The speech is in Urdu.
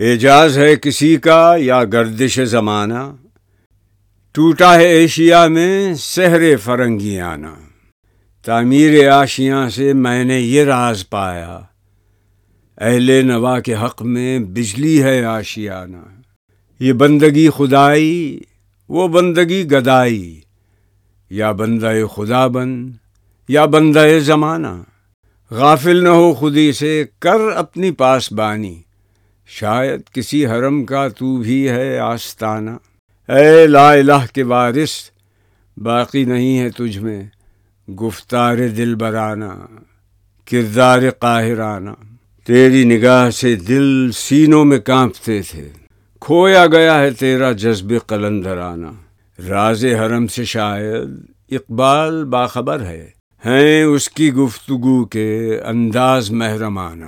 اعجاز ہے کسی کا یا گردش زمانہ؟ ٹوٹا ہے ایشیا میں سحر فرنگی آنا تعمیر آشیاں سے میں نے یہ راز پایا، اہل نوا کے حق میں بجلی ہے آشیانہ یہ بندگی خدائی، وہ بندگی گدائی۔ یا بندہ خدا بن، یا بندہ زمانہ۔ غافل نہ ہو خودی سے، کر اپنی پاس بانی شاید کسی حرم کا تو بھی ہے آستانہ۔ اے لا الہ کے وارث، باقی نہیں ہے تجھ میں گفتار دل برانہ کردار قاہرانہ۔ تیری نگاہ سے دل سینوں میں کانپتے تھے، کھویا گیا ہے تیرا جذب قلندرانہ۔ راز حرم سے شاید اقبال باخبر ہے، ہیں اس کی گفتگو کے انداز محرمانہ۔